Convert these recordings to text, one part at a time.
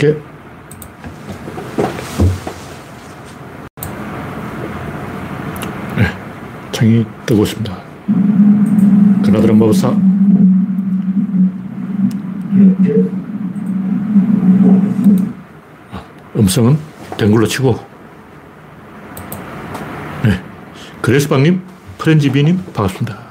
오케이. 네, 창이 뜨고 있습니다. 그나드라 마법사. 아, 음성은 댕글로 치고. 네. 그레스방님, 프렌지비님, 반갑습니다.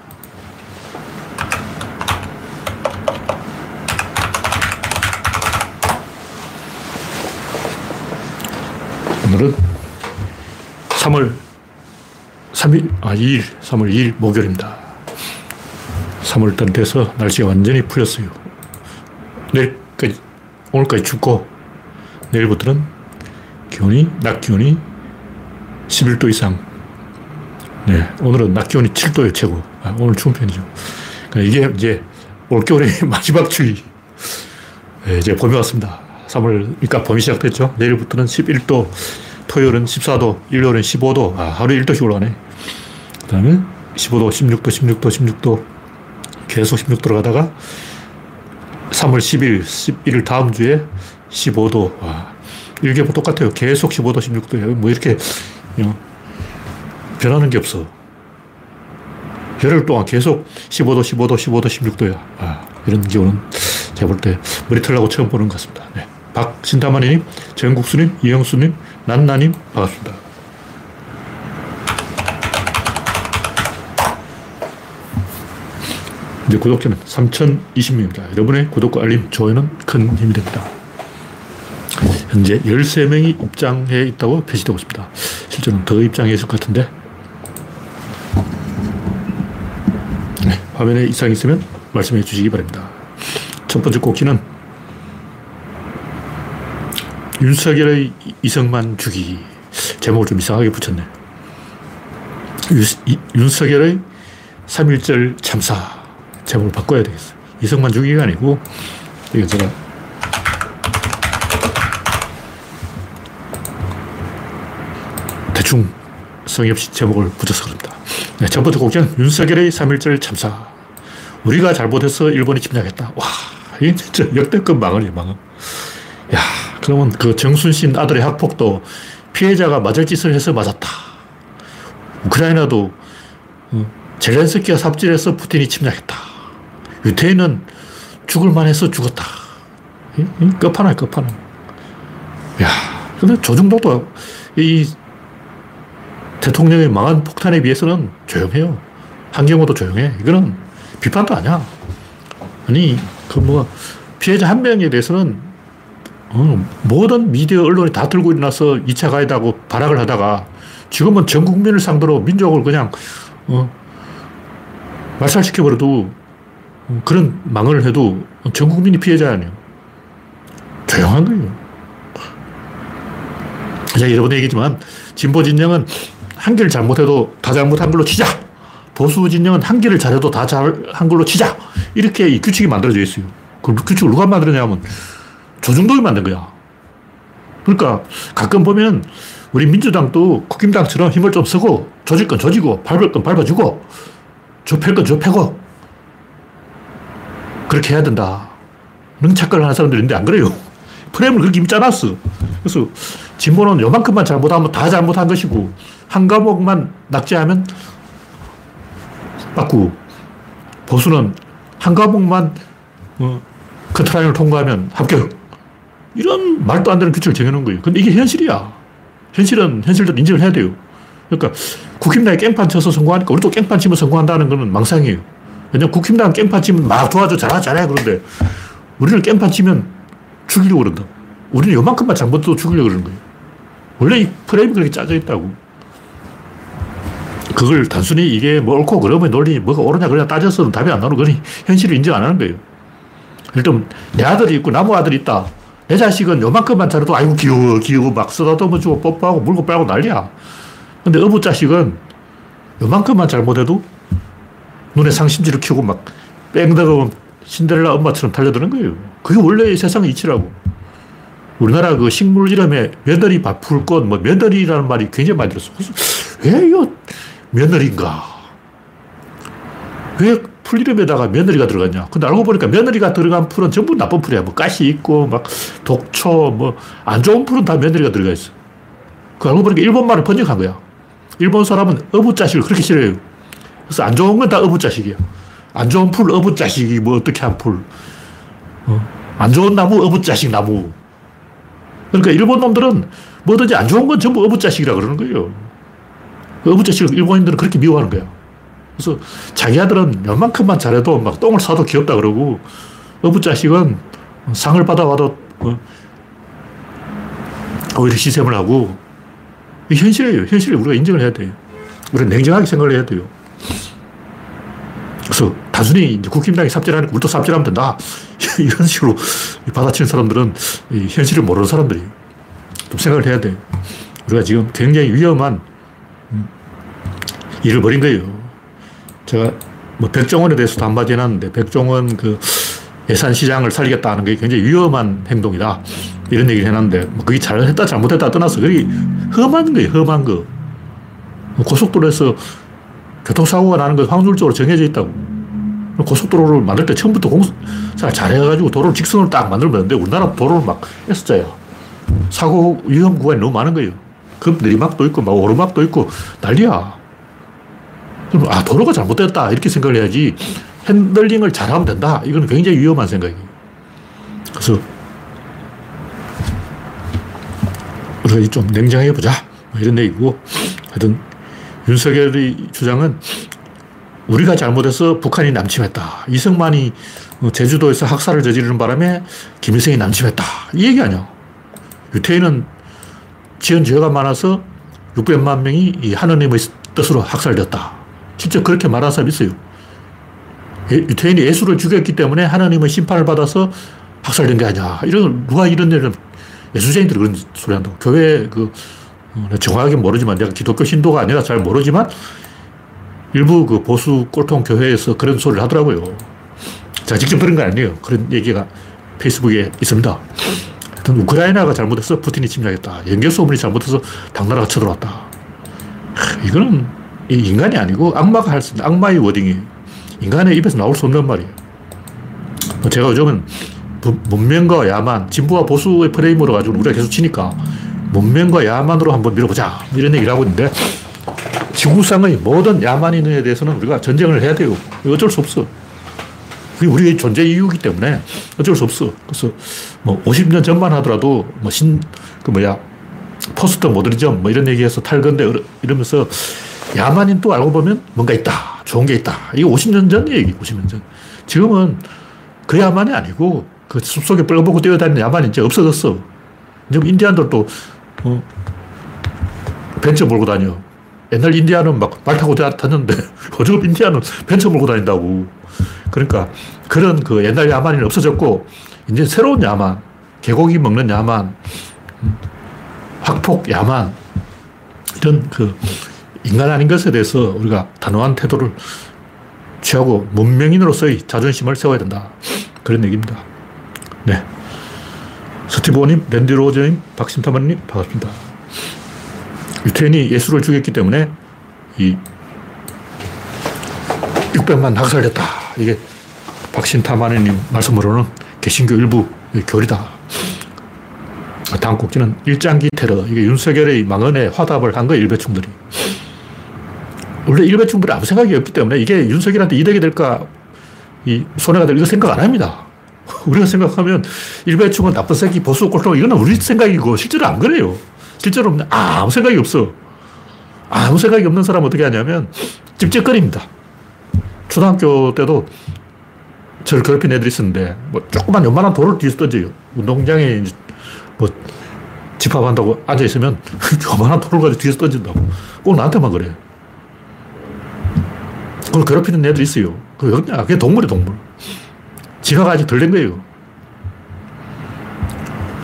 오늘은 3월 3일, 아, 2일, 3월 2일 목요일입니다. 3월달 돼서 날씨가 완전히 풀렸어요. 내일까지, 오늘까지 춥고, 내일부터는 기온이, 낮 기온이 11도 이상. 네, 오늘은 낮 기온이 7도예요, 최고. 아, 오늘 추운 편이죠. 그러니까 이게 이제 올겨울의 마지막 추위. 네, 이제 봄이 왔습니다. 3월, 그러니까 봄이 시작됐죠. 내일부터는 11도, 토요일은 14도, 일요일은 15도. 아, 하루 1도씩 올라가네. 그 다음에 15도, 16도, 16도, 16도. 계속 16도로 가다가 3월 10일, 11일 다음 주에 15도. 와, 일개보 똑같아요. 계속 15도, 16도예요. 뭐 이렇게 변하는 게 없어. 열흘 동안 계속 15도, 15도, 15도, 16도야. 아, 이런 기온은 제가 볼 때 머리 털라고 처음 보는 것 같습니다. 네. 박신다마님, 정국수님, 이영수님, 난나님, 반갑습니다. 이제 구독자는 3,020명입니다. 여러분의 구독과 알림, 좋아요는 큰 힘이 됩니다. 현재 13명이 입장해 있다고 표시되고 있습니다. 실제로는 더 입장해 있을 것 같은데. 네, 화면에 이상이 있으면 말씀해 주시기 바랍니다. 첫 번째 꼭지는 윤석열의 이성만 주기. 제목을 좀 이상하게 붙였네. 유, 윤석열의 3.1절 참사. 제목을 바꿔야 되겠어. 이성만 주기가 아니고, 이거 제가 대충 성의 없이 제목을 붙여서 그럽니다. 네, 첫 번째 곡지는 윤석열의 3.1절 참사. 우리가 잘못해서 일본이 침략했다. 와, 이게 진짜 역대급 망언이야, 망언. 야, 그러면 그 정순신 아들의 학폭도 피해자가 맞을 짓을 해서 맞았다. 우크라이나도 어, 젤렌스키가 삽질해서 푸틴이 침략했다. 유태인은 죽을 만 해서 죽었다. 끝판왕, 끝판왕. 야, 근데 저 정도도 이 대통령의 망한 폭탄에 비해서는 조용해요. 한경호도 조용해. 이거는 비판도 아니야. 아니, 그 뭐, 피해자 한 명에 대해서는 어, 모든 미디어 언론이 다 들고 일어나서 2차 가해다고 발악을 하다가 지금은 전 국민을 상대로 민족을 그냥 어, 말살시켜버려도 어, 그런 망언을 해도 전 국민이 피해자 아니에요. 조용한 거예요. 제가 여러 번 얘기했지만 진보 진영은 한 개를 잘못해도 다 잘못한 걸로 치자. 보수 진영은 한 개를 잘해도 다 잘한 걸로 치자. 이렇게 이 규칙이 만들어져 있어요. 그 규칙을 누가 만들었냐면 조중동이 만든 거야. 그러니까 가끔 보면 우리 민주당도 국힘당처럼 힘을 좀 쓰고 조질 건 조지고 밟을 건 밟아주고 좁힐 건 좁히고 그렇게 해야 된다. 그런 착각을 하는 사람들이 있는데 안 그래요. 프레임을 그렇게 이미 짜놨어. 그래서 진보는 요만큼만 잘못하면 다 잘못한 것이고 한 과목만 낙제하면 빠꾸 보수는 한 과목만 어, 커트라인을 통과하면 합격. 이런 말도 안 되는 규칙을 정해놓은 거예요. 근데 이게 현실이야. 현실은 현실대로 인정을 해야 돼요. 그러니까 국힘당이 깽판 쳐서 성공하니까 우리도 깽판 치면 성공한다는 거는 망상이에요. 왜냐면 국힘당 깽판 치면 막 도와줘, 잘하, 잘해. 그런데 우리는 깽판 치면 죽이려고 그런다. 우리는 요만큼만 잘못해도 죽이려고 그러는 거예요. 원래 이 프레임이 그렇게 짜져 있다고. 그걸 단순히 이게 뭐 옳고 그름의 논리, 뭐가 옳으냐 그냥 따져서는 답이 안 나오는 거니 현실을 인정 안 하는 거예요. 일단 내 아들이 있고 나무 아들이 있다. 내 자식은 요만큼만 잘해도 아이고 귀여워 귀여워 막 쓰다듬어 주고 뽀뽀하고 물고 빨고 난리야. 근데 어부 자식은 요만큼만 잘못해도 눈에 상심지를 키우고 막 뺑다가 신데렐라 엄마처럼 달려드는 거예요. 그게 원래 세상의 이치라고. 우리나라 그 식물 이름에 며느리 것, 뭐 며느리라는 말이 굉장히 많이 들었어. 왜 이거 며느리인가? 왜 풀 이름에다가 며느리가 들어갔냐. 근데 알고 보니까 며느리가 들어간 풀은 전부 나쁜 풀이야. 뭐 가시 있고, 막 독초, 뭐 안 좋은 풀은 다 며느리가 들어가 있어. 그 알고 보니까 일본 말을 번역한 거야. 일본 사람은 의붓자식을 그렇게 싫어해요. 그래서 안 좋은 건 다 의붓자식이야. 안 좋은 풀, 의붓자식이 뭐 어떻게 한 풀. 어. 안 좋은 나무, 의붓자식 나무. 그러니까 일본 놈들은 뭐든지 안 좋은 건 전부 의붓자식이라 그러는 거예요. 그 의붓자식을 일본인들은 그렇게 미워하는 거야. 그래서 자기 아들은 요만큼만 잘해도 막 똥을 싸도 귀엽다 그러고 어부 자식은 상을 받아와도 어, 오히려 시샘을 하고 현실이에요. 현실을 우리가 인정을 해야 돼요. 우리는 냉정하게 생각을 해야 돼요. 그래서 단순히 국힘당이 삽질하니까 우리도 삽질하면 된다. 이런 식으로 받아치는 사람들은 현실을 모르는 사람들이 좀 생각을 해야 돼요. 우리가 지금 굉장히 위험한 음, 일을 벌인 거예요. 제가 뭐 백종원에 대해서도 한마디 해놨는데 백종원 그 예산 시장을 살리겠다는 게 굉장히 위험한 행동이다. 이런 얘기를 해놨는데 뭐 그게 잘했다 잘못했다 떠나서 그게 험한 거예요. 험한 거. 고속도로에서 교통사고가 나는 건 확률적으로 정해져 있다고. 고속도로를 만들 때 처음부터 공사 잘해가지고 도로를 직선으로 딱 만들면 되는데 우리나라 도로를 막 S자야. 사고 위험 구간이 너무 많은 거예요. 급 내리막도 있고 막 오르막도 있고 난리야. 그럼 아 도로가 잘못됐다 이렇게 생각을 해야지 핸들링을 잘하면 된다. 이건 굉장히 위험한 생각이에요. 그래서 우리가 좀 냉정해 보자. 뭐 이런 얘기고 하여튼 윤석열의 주장은 우리가 잘못해서 북한이 남침했다. 이승만이 제주도에서 학살을 저지르는 바람에 김일성이 남침했다. 이 얘기 아니야. 유태인은 지은 죄가 많아서 600만 명이 이 하느님의 뜻으로 학살되었다. 진짜 그렇게 말하는 사람이 있어요. 예, 유태인이 예수를 죽였기 때문에 하나님의 심판을 받아서 학살된 게 아니야. 이런, 누가 이런 일을, 예수쟁이들이 그런 소리 한다고. 교회 그, 어, 정확하게 모르지만 내가 기독교 신도가 아니라 잘 모르지만 일부 그 보수 꼴통 교회에서 그런 소리를 하더라고요. 자, 직접 들은 거 아니에요. 그런 얘기가 페이스북에 있습니다. 하여튼 우크라이나가 잘못해서 푸틴이 침략했다. 연결 소문이 잘못해서 당나라가 쳐들어왔다. 이거는 인간이 아니고 악마가 할 수 있는 악마의 워딩이에요. 인간의 입에서 나올 수 없는 말이에요. 뭐 제가 요즘은 문명과 야만, 진보와 보수의 프레임으로 가지고 우리가 계속 치니까 문명과 야만으로 한번 밀어보자. 이런 얘기를 하고 있는데 지구상의 모든 야만인에 대해서는 우리가 전쟁을 해야 돼요. 어쩔 수 없어. 그게 우리의 존재 이유이기 때문에 어쩔 수 없어. 그래서 뭐 50년 전만 하더라도 뭐 신, 그 뭐야, 포스트 모더니즘 뭐 이런 얘기해서 탈건데 이러면서 야만인 또 알고 보면 뭔가 있다. 좋은 게 있다. 이게 50년 전 얘기, 50년 전. 지금은 그 야만이 아니고 그 숲속에 뻘거벗고 뛰어다니는 야만이 이제 없어졌어. 지금 인디안들도 어, 벤처 몰고 다녀. 옛날 인디안은 막 말 타고 다녔는데 요즘 인디안은 벤처 몰고 다닌다고. 그러니까 그런 그 옛날 야만이 없어졌고 이제 새로운 야만, 개고기 먹는 야만, 음, 확폭 야만 이런 그 인간 아닌 것에 대해서 우리가 단호한 태도를 취하고 문명인으로서의 자존심을 세워야 된다. 그런 얘기입니다. 네. 스티브님, 랜디 로저님, 박신타만님, 반갑습니다. 유태인이 예수를 죽였기 때문에 이 600만 학살됐다. 이게 박신타마님 말씀으로는 개신교 일부 교리다. 다음 꼭지는 일장기 테러. 이게 윤석열의 망언에 화답을 한 거예요, 일베충들이. 원래 일베충들이 아무 생각이 없기 때문에 이게 윤석열한테 이득이 될까, 이 손해가 될 이거 생각 안 합니다. 우리가 생각하면 일베충은 나쁜 새끼, 보수 꼴통, 이거는 우리 생각이고 실제로 안 그래요. 실제로 아무 생각이 없어. 아무 생각이 없는 사람 어떻게 하냐면 찝찝거립니다. 초등학교 때도 저를 괴롭힌 애들이 있었는데 뭐 조그만 요만한 돌을 뒤에서 던져요. 운동장에 뭐 집합한다고 앉아있으면 요만한 돌을 가지고 뒤에서 던진다고. 꼭 나한테만 그래. 그걸 괴롭히는 애들이 있어요. 그게 동물이 동물. 진화가 아직 덜 된 거예요.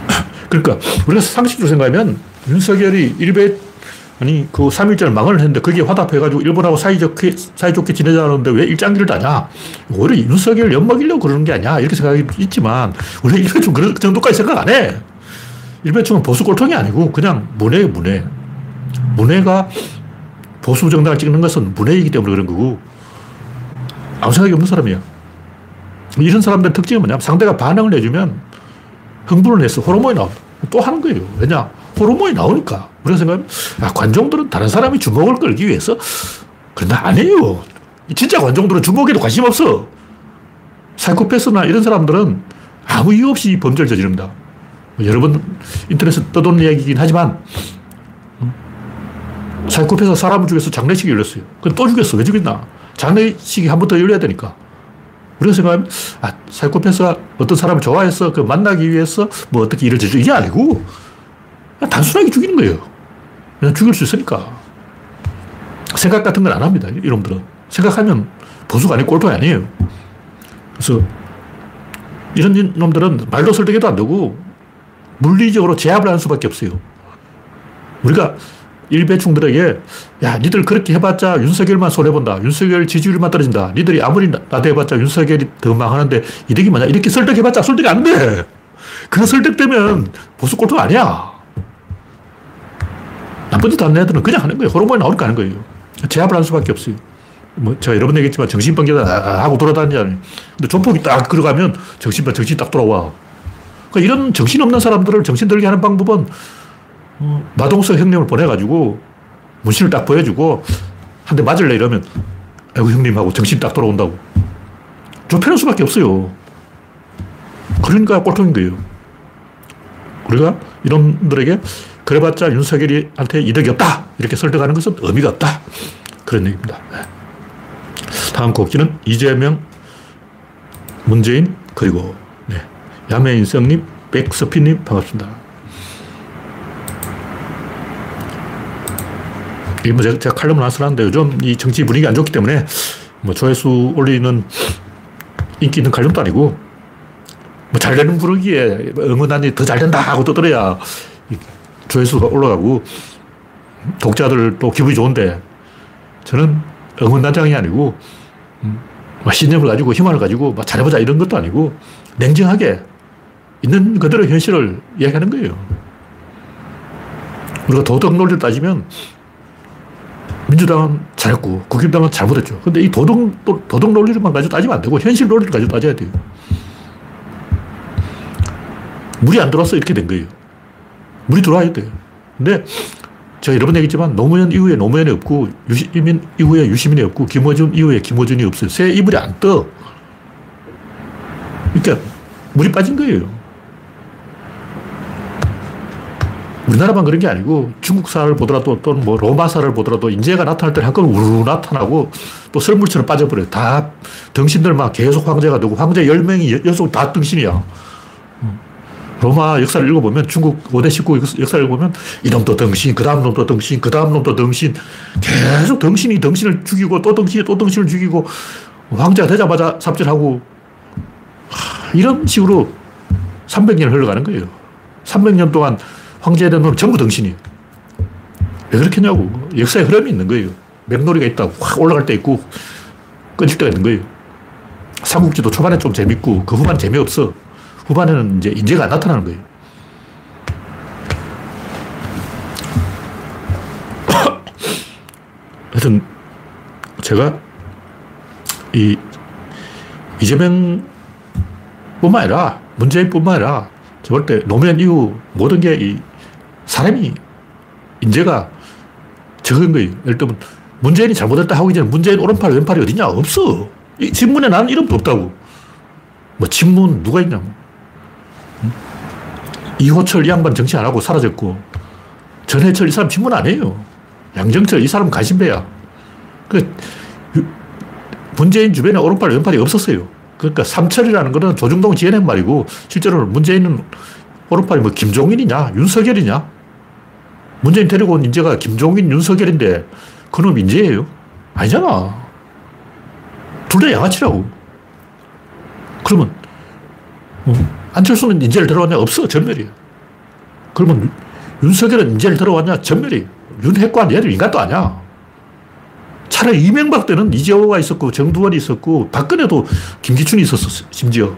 그러니까 우리가 상식적으로 생각하면 윤석열이 일베 아니 그 3.1절 망언을 했는데 거기에 화답해가지고 일본하고 사이좋게, 사이좋게 지내자는데 왜 일장기를 다냐? 오히려 윤석열 엿먹이려고 그러는 게 아니야. 이렇게 생각이 있지만 우리 일베충 그런 정도까지 생각 안 해. 일베충은 보수 꼴통이 아니고 그냥 문외 문외. 문외가 보수 정당을 찍는 것은 문외이기 때문에 그런 거고 아무 생각이 없는 사람이야. 이런 사람들 특징은 뭐냐면 상대가 반응을 해주면 흥분을 해서 호르몬이 나옵니다. 또 하는 거예요. 왜냐? 호르몬이 나오니까. 우리가 생각하면, 아, 관종들은 다른 사람이 주목을 끌기 위해서 그런다. 아니에요. 진짜 관종들은 주목에도 관심 없어. 사이코패스나 이런 사람들은 아무 이유 없이 범죄를 저지릅니다. 뭐 여러 번 인터넷에 떠도는 이야기긴 하지만, 사이코패스 사람을 죽여서 장례식이 열렸어요. 근데 또 죽였어. 왜 죽였나? 장례식이 한 번 더 열려야 되니까. 우리가 생각하면, 아, 사이코패스가 어떤 사람을 좋아해서 그 만나기 위해서 뭐 어떻게 일을 저지르 이게 아니고, 그냥 단순하게 죽이는 거예요. 그냥 죽일 수 있으니까. 생각 같은 건 안 합니다. 이놈들은. 생각하면 보수가 아니고 꼴통이 아니에요. 그래서 이런 놈들은 말도 설득해도 안 되고 물리적으로 제압을 하는 수밖에 없어요. 우리가 일배충들에게 야, 니들 그렇게 해봤자 윤석열만 손해본다. 윤석열 지지율만 떨어진다. 니들이 아무리 나대해봤자 윤석열이 더 망하는데 이득이 뭐냐. 이렇게 설득해봤자 설득이 안 돼. 그 설득되면 보수 꼴통 아니야. 나쁜 짓 하는 애들은 그냥 하는 거예요. 호르몬이 나오니까 하는 거예요. 제압을 할 수밖에 없어요. 뭐, 제가 여러 번 얘기했지만 정신병자다 하고 돌아다니잖아요. 근데 존폭이 딱 들어가면 정신병, 정신이 딱 돌아와. 그러니까 이런 정신 없는 사람들을 정신 들게 하는 방법은 어, 마동석 형님을 보내가지고 문신을 딱 보여주고 한 대 맞을래 이러면 아이고 형님 하고 정신 딱 돌아온다고. 좁혀놓을 수밖에 없어요. 그러니까 꼴통인 거예요. 우리가 이놈들에게 그래봤자 윤석열이한테 이득이 없다. 이렇게 설득하는 것은 의미가 없다. 그런 얘기입니다. 네. 다음 곡지는 이재명, 문재인, 그리고 네. 야매인성님, 백서피님 반갑습니다. 이뭐 제가, 제가 칼럼을 안 쓰는데 요즘 이 정치 분위기 안 좋기 때문에 뭐 조회수 올리는 인기 있는 칼럼도 아니고 뭐 잘 되는 부르기에 응원단이 더잘 된다 하고 떠들어야 조회수가 올라가고 독자들도 기분이 좋은데 저는 응원단장이 아니고 음, 신념을 가지고 희망을 가지고 잘해보자 이런 것도 아니고 냉정하게 있는 그대로 현실을 이야기하는 거예요. 우리가 도덕 논리를 따지면 민주당은 잘했고 국힘당은 잘못했죠. 근데 이 도덕, 도덕 논리를만 가지고 따지면 안 되고 현실 논리를 가지고 따져야 돼요. 물이 안 들어와서 이렇게 된 거예요. 물이 들어와야 돼요. 근데 제가 여러 번 얘기했지만 노무현 이후에 노무현이 없고 유시민 이후에 유시민이 없고 김어준 이후에 김어준이 없어요. 새 이불이 안 떠. 그러니까 물이 빠진 거예요. 우리나라만 그런 게 아니고 중국사를 보더라도 또는 뭐 로마사를 보더라도 인재가 나타날 때는 한꺼번에 우르르 나타나고 또 설물처럼 빠져버려요. 다 등신들만 계속 황제가 되고 황제 10명이 연속 다 등신이야. 로마 역사를 읽어보면 중국 5대 19 역사를 읽어보면 이놈도 등신, 그 다음 놈도 등신, 그 다음 놈도 등신 계속 등신이 등신을 죽이고 또 등신이 또 등신을 죽이고 황제가 되자마자 삽질하고 이런 식으로 300년 흘러가는 거예요. 300년 동안 황제된 놈은 전부 등신이에요. 왜 그렇게 냐고. 역사의 흐름이 있는 거예요. 맥놀이가 있다. 확 올라갈 때 있고 끊질 때가 있는 거예요. 삼국지도 초반에 좀 재밌고 그 후반 재미없어. 후반에는 이제 인재가 안 나타나는 거예요. 하여튼, 제가 이 이재명 뿐만 아니라 문재인 뿐만 아니라 저볼때 노무현 이후 모든 게 이 사람이 인재가 적은 거예요. 예를 들면 문재인이 잘못했다 하고 이제는 문재인 오른팔 왼팔이 어디냐? 없어. 이 신문에 나는 이름도 없다고. 뭐 친문 누가 있냐? 이호철 이 양반 정치 안 하고 사라졌고, 전해철 이 사람 친문 아니에요. 양정철 이 사람 가신배야. 그, 문재인 주변에 오른팔, 왼팔이 없었어요. 그러니까 삼철이라는 거는 조중동 지어낸 말이고, 실제로 문재인은 오른팔이 뭐 김종인이냐, 윤석열이냐? 문재인 데리고 온 인재가 김종인, 윤석열인데, 그놈 인재예요? 아니잖아. 둘 다 양아치라고. 그러면, 어, 안철수는 인재를 들어왔냐? 없어. 전멸이야. 그러면 윤석열은 인재를 들어왔냐? 전멸이. 윤핵관 얘들 인간도 아니야. 차라리 이명박 때는 이재호가 있었고 정두환이 있었고 박근혜도 김기춘이 있었어. 심지어.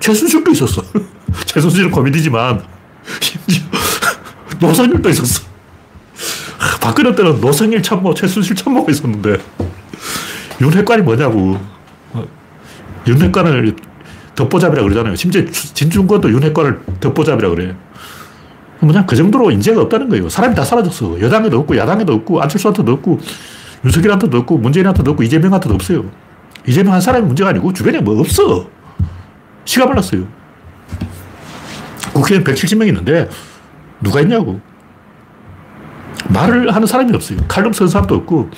최순실도 있었어. 최순실은 코미디지만 심지어 노선일도 있었어. 박근혜 때는 노성일 참모, 최순실 참모가 있었는데 윤핵관이 뭐냐고. 어, 윤핵관을 덮보잡이라 그러잖아요. 심지어 진중권도 윤핵관을 덮보잡이라 그래요. 뭐냐, 그 정도로 인재가 없다는 거예요. 사람이 다 사라졌어. 여당에도 없고, 야당에도 없고, 안철수한테도 없고, 윤석열한테도 없고, 문재인한테도 없고, 이재명한테도 없어요. 이재명 한 사람이 문제가 아니고, 주변에 뭐 없어. 시가 말랐어요. 국회의원 170명 있는데, 누가 있냐고. 말을 하는 사람이 없어요. 칼럼 쓰는 사람도 없고,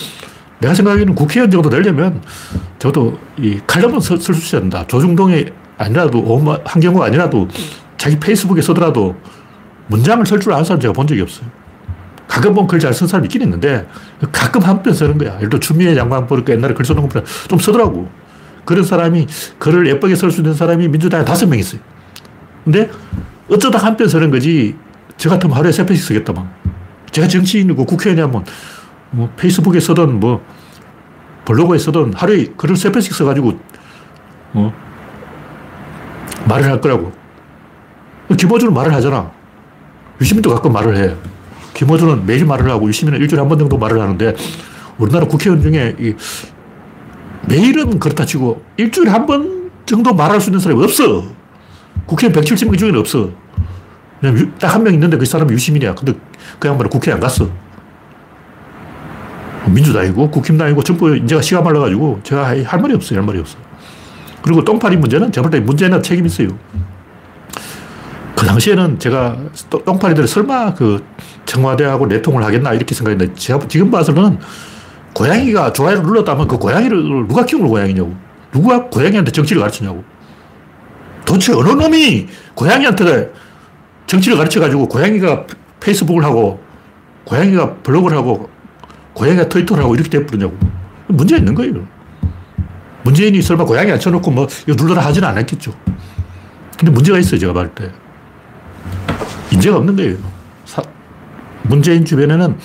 내가 생각하기에는 국회의원 정도 되려면, 저도 이 칼럼은 쓸 수 있어야 된다. 조중동이 아니라도, 한경우가 아니라도, 자기 페이스북에 쓰더라도, 문장을 쓸 줄 아는 사람 제가 본 적이 없어요. 가끔 보면 글 잘 쓴 사람이 있긴 있는데 가끔 한 편 쓰는 거야. 예를 들어 추미애 장관 보니까 옛날에 글 써놓은 거보다 좀 쓰더라고. 그런 사람이 글을 예쁘게 쓸 수 있는 사람이 민주당에 다섯 명 있어요. 근데 어쩌다 한 편 쓰는 거지 저 같으면 하루에 세 편씩 쓰겠다만. 제가 정치인이고 국회의원이면 뭐 페이스북에 쓰든 뭐 블로그에 쓰든 하루에 글을 세 편씩 써가지고 어 말을 할 거라고. 기본적으로 말을 하잖아. 유시민도 가끔 말을 해. 김호준은 매일 말을 하고 유시민은 일주일에 한 번 정도 말을 하는데 우리나라 국회의원 중에 이 매일은 그렇다 치고 일주일에 한 번 정도 말할 수 있는 사람이 없어. 국회의원 170명 중에는 없어. 딱 한 명 있는데 그 사람이 유시민이야. 근데 그 양반은 국회에 안 갔어. 민주당이고 국힘당이고 전부 인제가 시가 말라가지고 제가 할 말이 없어요. 할 말이 없어. 그리고 똥파리 문제는 제가 볼때 문제는 책임 있어요. 그 당시에는 제가 똥파리들이 설마 그 청와대하고 내통을 하겠나 이렇게 생각했는데 제가 지금 봐서는 고양이가 좋아요를 눌렀다면 그 고양이를 누가 키우는 고양이냐고. 누가 고양이한테 정치를 가르치냐고. 도대체 어느 놈이 고양이한테 정치를 가르쳐가지고 고양이가 페이스북을 하고 고양이가 블로그를 하고 고양이가 트위터를 하고 이렇게 돼버리냐고. 문제가 있는 거예요. 문재인이 설마 고양이 앉혀놓고 뭐 이거 눌러라 하지는 않았겠죠. 근데 문제가 있어요, 제가 봤을 때. 인재가 없는 거예요. 사, 문재인 주변에는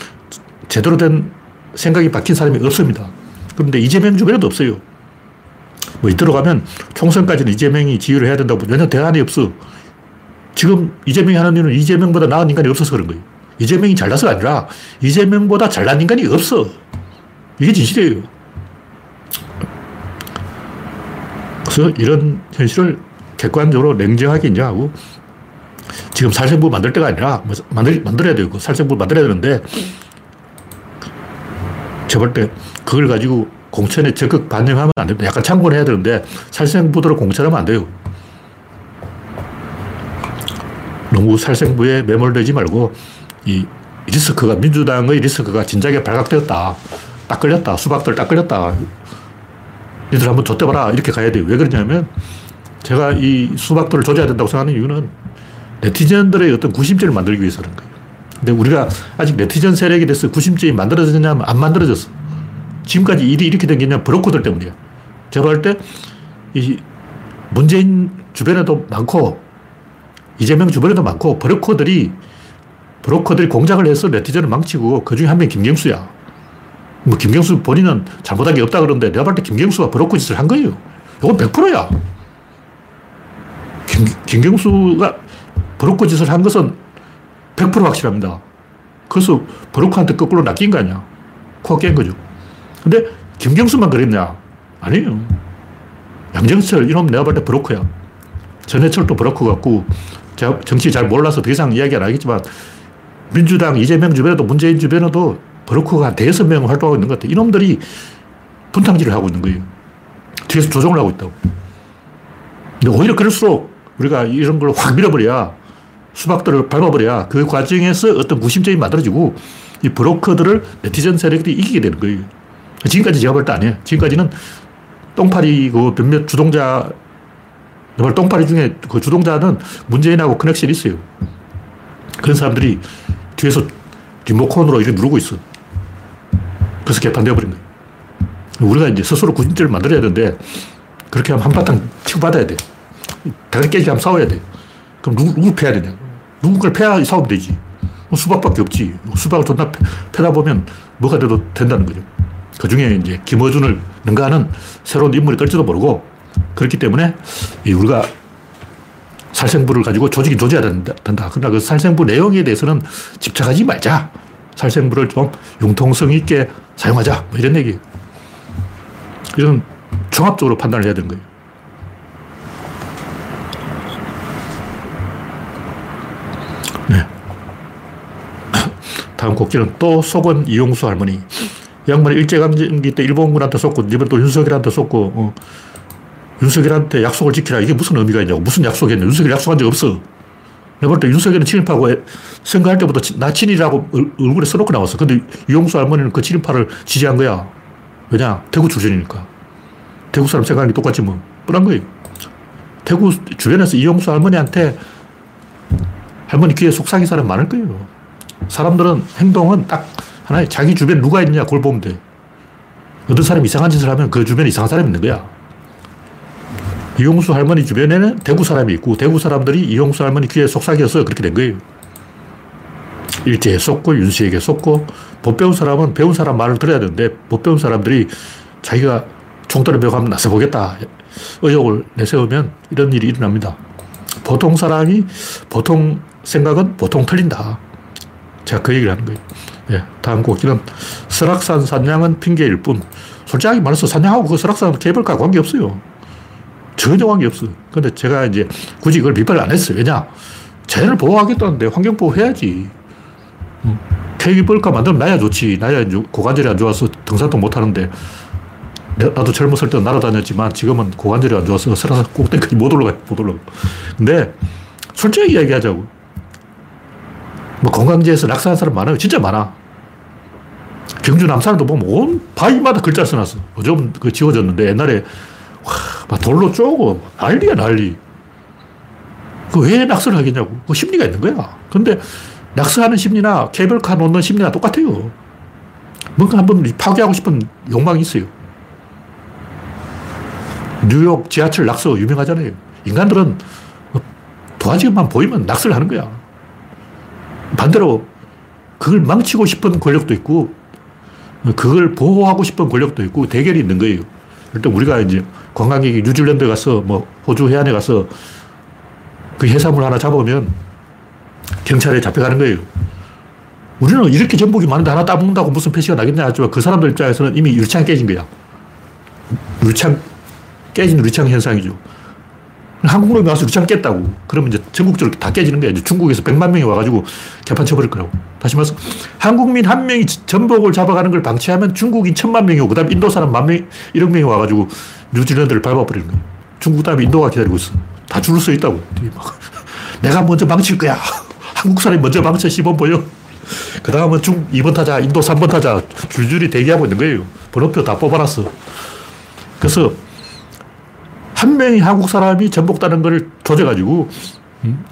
제대로 된 생각이 박힌 사람이 없습니다. 그런데 이재명 주변에도 없어요. 뭐 이대로 가면 총선까지는 이재명이 지휘를 해야 된다고 왜냐 대안이 없어. 지금 이재명이 하는 일은 이재명보다 나은 인간이 없어서 그런 거예요. 이재명이 잘나서가 아니라 이재명보다 잘난 인간이 없어. 이게 진실이에요. 그래서 이런 현실을 객관적으로 냉정하게 인정하고 지금 살생부 만들 때가 아니라 뭐 만들, 만들어야 되고 살생부 만들어야 되는데 제발 때 그걸 가지고 공천에 적극 반영하면 안 됩니다. 약간 참고를 해야 되는데 살생부들을 공천하면 안 돼요. 너무 살생부에 매몰되지 말고 이 리스크가 민주당의 리스크가 진작에 발각되었다. 딱 걸렸다. 수박들 딱 걸렸다. 니들 한번 줬대봐라. 이렇게 가야 돼요. 왜 그러냐면 제가 이 수박들을 조져야 된다고 생각하는 이유는 네티즌들의 어떤 구심점을 만들기 위해서 그런 거예요. 근데 우리가 아직 네티즌 세력에 대해서 구심점이 만들어졌냐면 안 만들어졌어. 지금까지 일이 이렇게 된 게 그냥 브로커들 때문이야. 제가 볼 때, 이 문재인 주변에도 많고, 이재명 주변에도 많고, 브로커들이, 브로커들이 공작을 해서 네티즌을 망치고, 그 중에 한 명이 김경수야. 뭐, 김경수 본인은 잘못한 게 없다 그러는데, 내가 볼 때 김경수가 브로커 짓을 한 거예요. 이건 100%야. 김, 김경수가 브로커 짓을 한 것은 100% 확실합니다. 그래서 브로커한테 거꾸로 낚인 거 아니야. 코깬 거죠. 근데 김경수만 그랬냐? 아니에요. 양정철 이놈 내가 볼 때 브로커야. 전해철도 브로커 같고 정치 잘 몰라서 더 이상 이야기 안 하겠지만 민주당 이재명 주변에도 문재인 주변에도 브로커가 한 대여섯 명 활동하고 있는 것 같아요. 이놈들이 분탕질을 하고 있는 거예요. 뒤에서 조종을 하고 있다고. 근데 오히려 그럴수록 우리가 이런 걸 확 밀어버려야 수박들을 밟아버려야 그 과정에서 어떤 무심점이 만들어지고 이 브로커들을 네티즌 세력들이 이기게 되는 거예요. 지금까지 제가 볼 때 아니에요. 지금까지는 똥파리고 몇몇 주동자, 정말 똥파리 중에 그 주동자는 문재인하고 커넥션이 있어요. 그런 사람들이 뒤에서 리모컨으로 이렇게 누르고 있어. 그래서 개판되어 버린 거예요. 우리가 이제 스스로 구심점을 만들어야 되는데 그렇게 하면 한바탕 치고받아야 돼. 다리 깨지게 하면 싸워야 돼. 그럼 누구, 누구 패야 되냐. 누군가를 패야 싸우면 되지. 뭐 수박밖에 없지. 수박을 존나 패 다 보면 뭐가 돼도 된다는 거죠. 그 중에 이제 김어준을 능가하는 새로운 인물이 뜰지도 모르고 그렇기 때문에 우리가 살생부를 가지고 조직이 조져야 된다. 그러나 그 살생부 내용에 대해서는 집착하지 말자. 살생부를 좀 융통성 있게 사용하자. 뭐 이런 얘기. 이런 종합적으로 판단을 해야 되는 거예요. 네. 다음 곡기는 또 속은 이용수 할머니. 양반이 일제강점기 때 일본군한테 쏟고, 이번 또 윤석열한테 쏟고, 어. 윤석열한테 약속을 지키라. 이게 무슨 의미가 있냐고. 무슨 약속이냐. 윤석열 약속한 적 없어. 내가 볼 때 윤석열은 친일파고 선거할 때부터 나 친일이라고 얼굴에 써놓고 나왔어. 근데 이용수 할머니는 그 친일파를 지지한 거야. 왜냐? 대구 출신이니까. 대구 사람 게 똑같지 뭐. 뻔한 거예요. 대구 주변에서 이용수 할머니한테 할머니 귀에 속삭인 사람 많을 거예요. 사람들은 행동은 딱 하나의 자기 주변 누가 있느냐 그걸 보면 돼. 어떤 사람이 이상한 짓을 하면 그 주변에 이상한 사람이 있는 거야. 이용수 할머니 주변에는 대구 사람이 있고 대구 사람들이 이용수 할머니 귀에 속삭여서 그렇게 된 거예요. 일제에 속고 윤수에게 속고 못 배운 사람은 배운 사람 말을 들어야 되는데 못 배운 사람들이 자기가 총대를 메고 한번 나서 보겠다 의욕을 내세우면 이런 일이 일어납니다. 보통 사람이 보통 생각은 보통 틀린다. 제가 그 얘기를 하는 거예요. 예, 다음 곡기는 설악산 산양은 핑계일 뿐. 솔직하게 말해서 산양하고 그 설악산 케이블카 관계없어요. 전혀 관계 없어. 근데 제가 이제 굳이 그걸 비판을 안 했어요. 왜냐? 자연을 보호하겠다는데 환경 보호 해야지. 케이블카 만들면 나야 좋지. 나야 고관절이 안 좋아서 등산도 못 하는데 나도 젊었을 때 날아다녔지만 지금은 고관절이 안 좋아서 설악산 꼭대기까지 못 올라가, 못 올라가. 근데 솔직히 이야기하자고. 뭐 관광지에서 낙서한 사람 많아요. 진짜 많아. 경주 남산도 보면 온 바위마다 글자 써놨어. 요즘 그 지워졌는데 옛날에 와, 막 돌로 쪼고 난리야, 난리. 그 왜 낙서를 하겠냐고. 그 심리가 있는 거야. 근데 낙서하는 심리나 케이블카 놓는 심리나 똑같아요. 뭔가 한번 파괴하고 싶은 욕망이 있어요. 뉴욕 지하철 낙서 유명하잖아요. 인간들은 도화지만 보이면 낙서를 하는 거야. 반대로 그걸 망치고 싶은 권력도 있고 그걸 보호하고 싶은 권력도 있고 대결이 있는 거예요. 일단 우리가 이제 관광객이 뉴질랜드 가서 뭐 호주 해안에 가서 그 해산물 하나 잡으면 경찰에 잡혀가는 거예요. 우리는 이렇게 전복이 많은데 하나 따먹는다고 무슨 표시가 나겠냐 하지만 그 사람들 입장에서는 이미 유창 깨진 거야. 유창, 깨진 유창 현상이죠. 한국놈이 와서 유창 깼다고. 그러면 이제 전국적으로 다 깨지는 거야. 이제 중국에서 100만 명이 와가지고 개판 쳐버릴 거라고. 다시 말해서 한국민 한 명이 전복을 잡아가는 걸 방치하면 중국인 천만 명이 오고, 그 다음에 인도 사람 만 명, 1억 명이 와가지고 뉴질랜드를 밟아버리는 거야. 중국 다음에 인도가 기다리고 있어. 다 줄을 서 있다고. 내가 먼저 망칠 거야. 한국 사람이 먼저 망쳐 시범 보여. 그 다음은 중 2번 타자, 인도 3번 타자 줄줄이 대기하고 있는 거예요. 번호표 다 뽑아놨어. 그래서 한 명이 한국 사람이 전복다는 걸 조져가지고 음?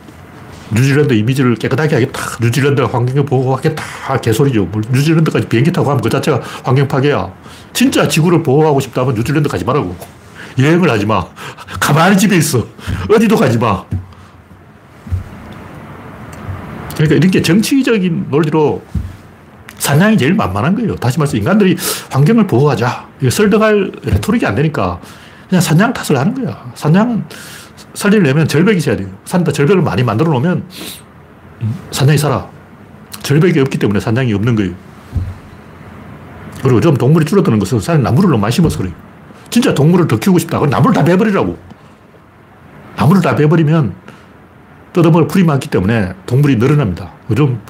뉴질랜드 이미지를 깨끗하게 하겠다. 뉴질랜드 환경을 보호하겠다. 개소리죠. 뭐 뉴질랜드까지 비행기 타고 가면 그 자체가 환경 파괴야. 진짜 지구를 보호하고 싶다면 뉴질랜드 가지 말라고. 여행을 하지 마. 가만히 집에 있어. 어디도 가지 마. 그러니까 이렇게 정치적인 논리로 사냥이 제일 만만한 거예요. 다시 말해서 인간들이 환경을 보호하자. 이거 설득할 레토릭이 안 되니까 그냥 산양 탓을 하는 거야. 산양은 살리려면 절벽이 있어야 돼요. 산다 절벽을 많이 만들어 놓으면 산양이 살아. 절벽이 없기 때문에 산양이 없는 거예요. 그리고 좀 동물이 줄어드는 것은 산에 나무를 너무 많이 심어서 그래요. 진짜 동물을 더 키우고 싶다. 그럼 나무를 다 베버리라고. 나무를 다 베버리면 뜯어먹을 풀이 많기 때문에 동물이 늘어납니다. 요즘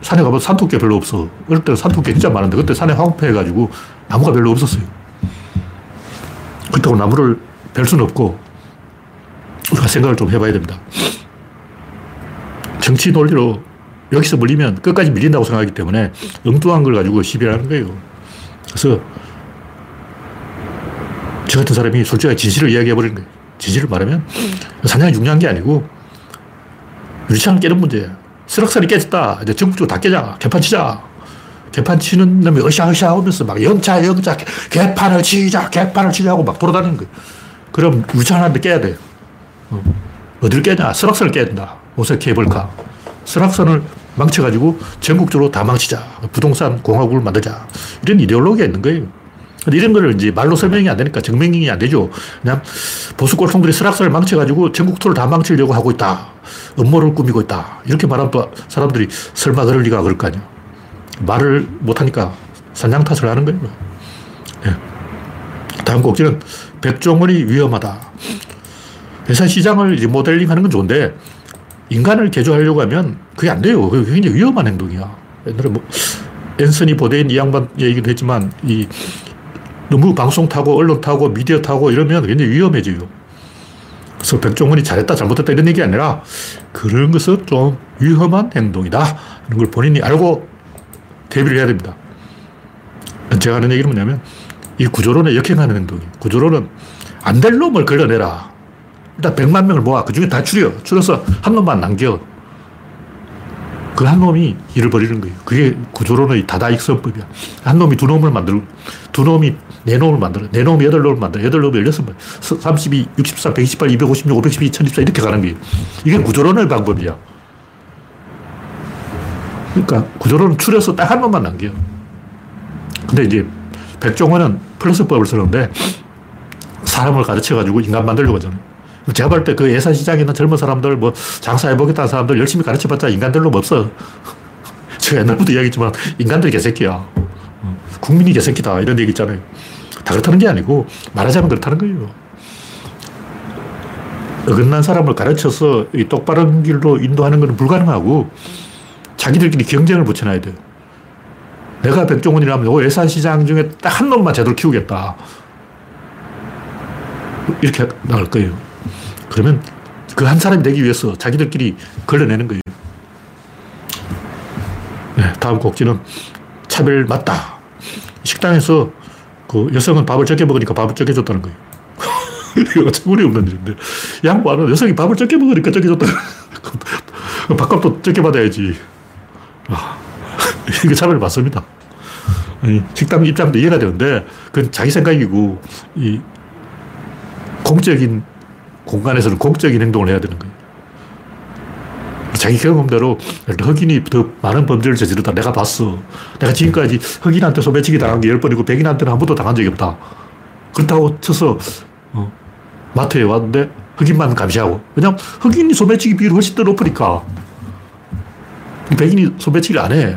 산에 가면 산토끼 별로 없어. 어릴 때는 산토끼 진짜 많은데 그때 산에 황폐해가지고 나무가 별로 없었어요. 그렇다고 나무를 벨 수는 없고 우리가 생각을 좀 해봐야 됩니다. 정치 논리로 여기서 물리면 끝까지 밀린다고 생각하기 때문에 엉뚱한 걸 가지고 시비를 하는 거예요. 그래서 저 같은 사람이 솔직하게 진실을 이야기해버리는 거예요. 진실을 말하면 사냥이 중요한 게 아니고 유리창을 깨는 문제야. 수락산이 깨졌다. 이제 전국적으로 다 깨자. 개판 치자. 개판 치는 놈이 으쌰으쌰 하면서 막 영차, 영차, 개판을 치자, 개판을 치자고 막 돌아다니는 거예요. 그럼 하나 깨야 돼. 어. 어딜 깨냐? 설악산을 깨야 된다. 오색 케이블카. 설악산을 망쳐가지고 전국적으로 다 망치자. 부동산 공화국을 만들자. 이런 이데올로기가 있는 거예요. 근데 이런 거를 이제 말로 설명이 안 되니까 증명이 안 되죠. 그냥 보수 꼴통들이 설악산을 망쳐가지고 전국 투를 다 망치려고 하고 있다. 음모를 꾸미고 있다. 이렇게 말하면 또 사람들이 설마 그럴 리가 그럴 거 아니야. 말을 못하니까 산양 탓을 하는 거예요. 예. 다음 곡지는 백종원이 위험하다. 회사 시장을 리모델링 하는 건 좋은데 인간을 개조하려고 하면 그게 안 돼요. 그게 굉장히 위험한 행동이야. 옛날에 뭐 앤서니 보데인 이 양반 얘기도 했지만 이 너무 방송 타고 언론 타고 미디어 타고 이러면 굉장히 위험해져요. 그래서 백종원이 잘했다 잘못했다 이런 얘기 아니라 그런 것은 좀 위험한 행동이다. 이런 걸 본인이 알고 대비를 해야 됩니다. 제가 하는 얘기는 뭐냐면 이 구조론에 역행하는 행동이에요. 구조론은 안 될 놈을 걸러내라. 일단 100만 명을 모아. 그 중에 다 추려. 추려서 한 놈만 남겨. 그 한 놈이 일을 벌이는 거예요. 그게 구조론의 다다익선법이야. 한 놈이 두 놈을 만들고, 두 놈이 네 놈을 만들어. 네 놈이 여덟 놈을 만들어. 여덟 놈이 열여섯 번. 32, 64, 128, 256, 512, 1024 이렇게 가는 거예요. 이게 구조론의 방법이야. 그러니까 구조론은 추려서 딱한 놈만 남겨. 근데 이제 백종원은 플러스법을 쓰는데 사람을 가르쳐가지고 인간 만들려고 하잖아요. 제가 볼 때 그 예산시장에 있는 젊은 사람들, 뭐 장사해보겠다는 사람들 열심히 가르쳐봤자 인간들로 없어. 제가 옛날부터 이야기했지만 인간들이 개새끼야. 국민이 개새끼다. 이런 얘기 있잖아요. 다 그렇다는 게 아니고 말하자면 그렇다는 거예요. 어긋난 사람을 가르쳐서 이 똑바른 길로 인도하는 것은 불가능하고 자기들끼리 경쟁을 붙여놔야 돼요. 내가 백종원이라면 요 예산시장 중에 딱 한 놈만 제대로 키우겠다. 이렇게 나갈 거예요. 그러면 그 한 사람이 되기 위해서 자기들끼리 걸러내는 거예요. 네, 다음 곡지는 차별 맞다. 식당에서 그 여성은 밥을 적게 먹으니까 밥을 적게 줬다는 거예요. 이거 참 어이없는 일인데. 양반은 여성이 밥을 적게 먹으니까 적게 줬다. 밥값도 적게 받아야지. 아, 이게 차별 맞습니다. 식당 입장도 이해가 되는데, 그건 자기 생각이고, 이 공적인 공간에서는 공적인 행동을 해야 되는 거예요. 자기 경험대로 흑인이 더 많은 범죄를 저지르다 내가 봤어. 내가 지금까지 흑인한테 소매치기 당한 게 10번이고 백인한테는 한 번도 당한 적이 없다. 그렇다고 쳐서 어, 마트에 왔는데 흑인만 감시하고. 왜냐면 흑인이 소매치기 비율이 훨씬 더 높으니까. 백인이 소매치기를 안 해.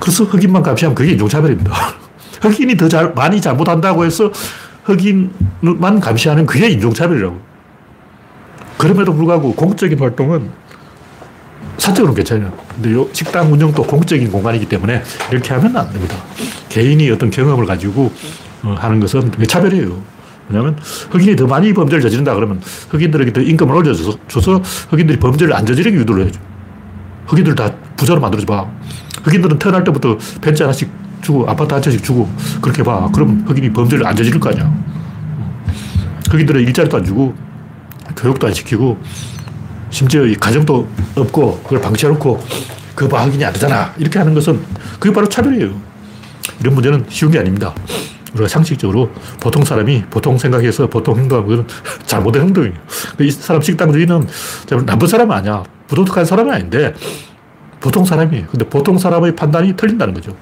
그래서 흑인만 감시하면 그게 인종차별입니다. 흑인이 더 잘, 많이 잘못한다고 해서 흑인만 감시하는 그게 인종차별이라고. 그럼에도 불구하고 공적인 활동은 사적으로는 괜찮아요. 근데 요 식당 운영도 공적인 공간이기 때문에 이렇게 하면 안 됩니다. 개인이 어떤 경험을 가지고 어, 하는 것은 차별이에요. 왜냐하면 흑인이 더 많이 범죄를 저지른다 그러면 흑인들에게 더 임금을 올려줘서 흑인들이 범죄를 안 저지르게 유도를 해줘. 흑인들 다 부자로 만들어줘 봐. 흑인들은 태어날 때부터 벤츠 하나씩 주고 아파트 한 채씩 주고 그렇게 봐. 그럼 흑인이 범죄를 안 저지를 거 아니야. 흑인들은 일자리도 안 주고 교육도 안 시키고 심지어 이 가정도 없고 그걸 방치해놓고 그거 봐 흑인이 안 되잖아. 이렇게 하는 것은 그게 바로 차별이에요. 이런 문제는 쉬운 게 아닙니다. 우리가 상식적으로 보통 사람이 보통 생각해서 보통 행동하는 것은 잘못된 행동이에요. 이 사람 식당 주인은 나쁜 사람은 아니야. 부도덕한 사람은 아닌데 보통 사람이에요. 근데 보통 사람의 판단이 틀린다는 거죠.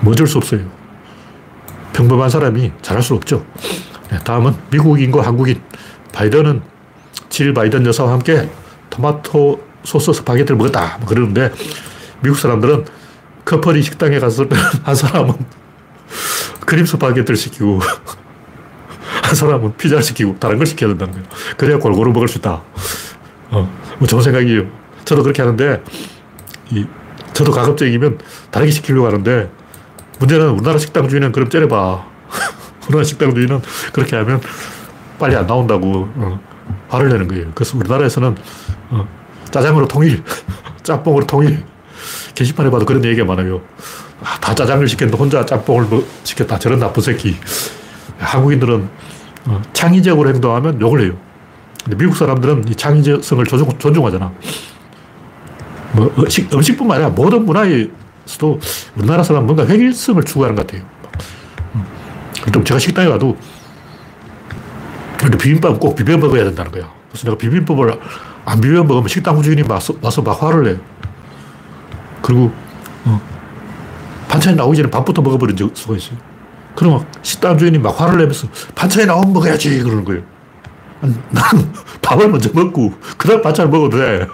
뭐 어쩔 수 없어요. 평범한 사람이 잘할 수 없죠. 네, 다음은 미국인과 한국인. 바이든은 7일 바이든 여사와 함께 토마토 소스 스파게티를 먹었다. 뭐 그러는데 미국 사람들은 커플이 식당에 가서 한 사람은 크림 스파게티를 시키고 한 사람은 피자를 시키고 다른 걸 시켜야 된다는 거예요. 그래야 골고루 먹을 수 있다. 어, 뭐 좋은 생각이에요. 저도 그렇게 하는데 이, 저도 가급적이면 다르게 시키려고 하는데 문제는 우리나라 식당 주인은 그럼 째려봐. 우리나라 식당 주인은 그렇게 하면 빨리 안 나온다고 어, 화를 내는 거예요. 그래서 우리나라에서는 어, 짜장으로 통일, 짬뽕으로 통일. 게시판에 봐도 그런 얘기가 많아요. 아, 다 짜장을 시켰는데 혼자 짬뽕을 뭐 시켰다. 저런 나쁜 새끼. 한국인들은 어, 창의적으로 행동하면 욕을 해요. 근데 미국 사람들은 이 창의성을 존중, 존중하잖아. 뭐 음식, 음식뿐만 아니라 모든 문화에서도 우리나라 사람 뭔가 획일성을 추구하는 것 같아요. 그럼 제가 식당에 가도 근데 비빔밥 꼭 비벼 먹어야 된다는 거야. 그래서 내가 비빔밥을 안 비벼 먹으면 식당 주인이 와서, 와서 막 화를 내. 그리고 어, 반찬이 나오기 전에 밥부터 먹어버린 적 수가 있어요. 그러면 식당 주인이 막 화를 내면서 반찬이 나오면 먹어야지 그러는 거예요. 나는 밥을 먼저 먹고 그다음 반찬을 먹어도 돼.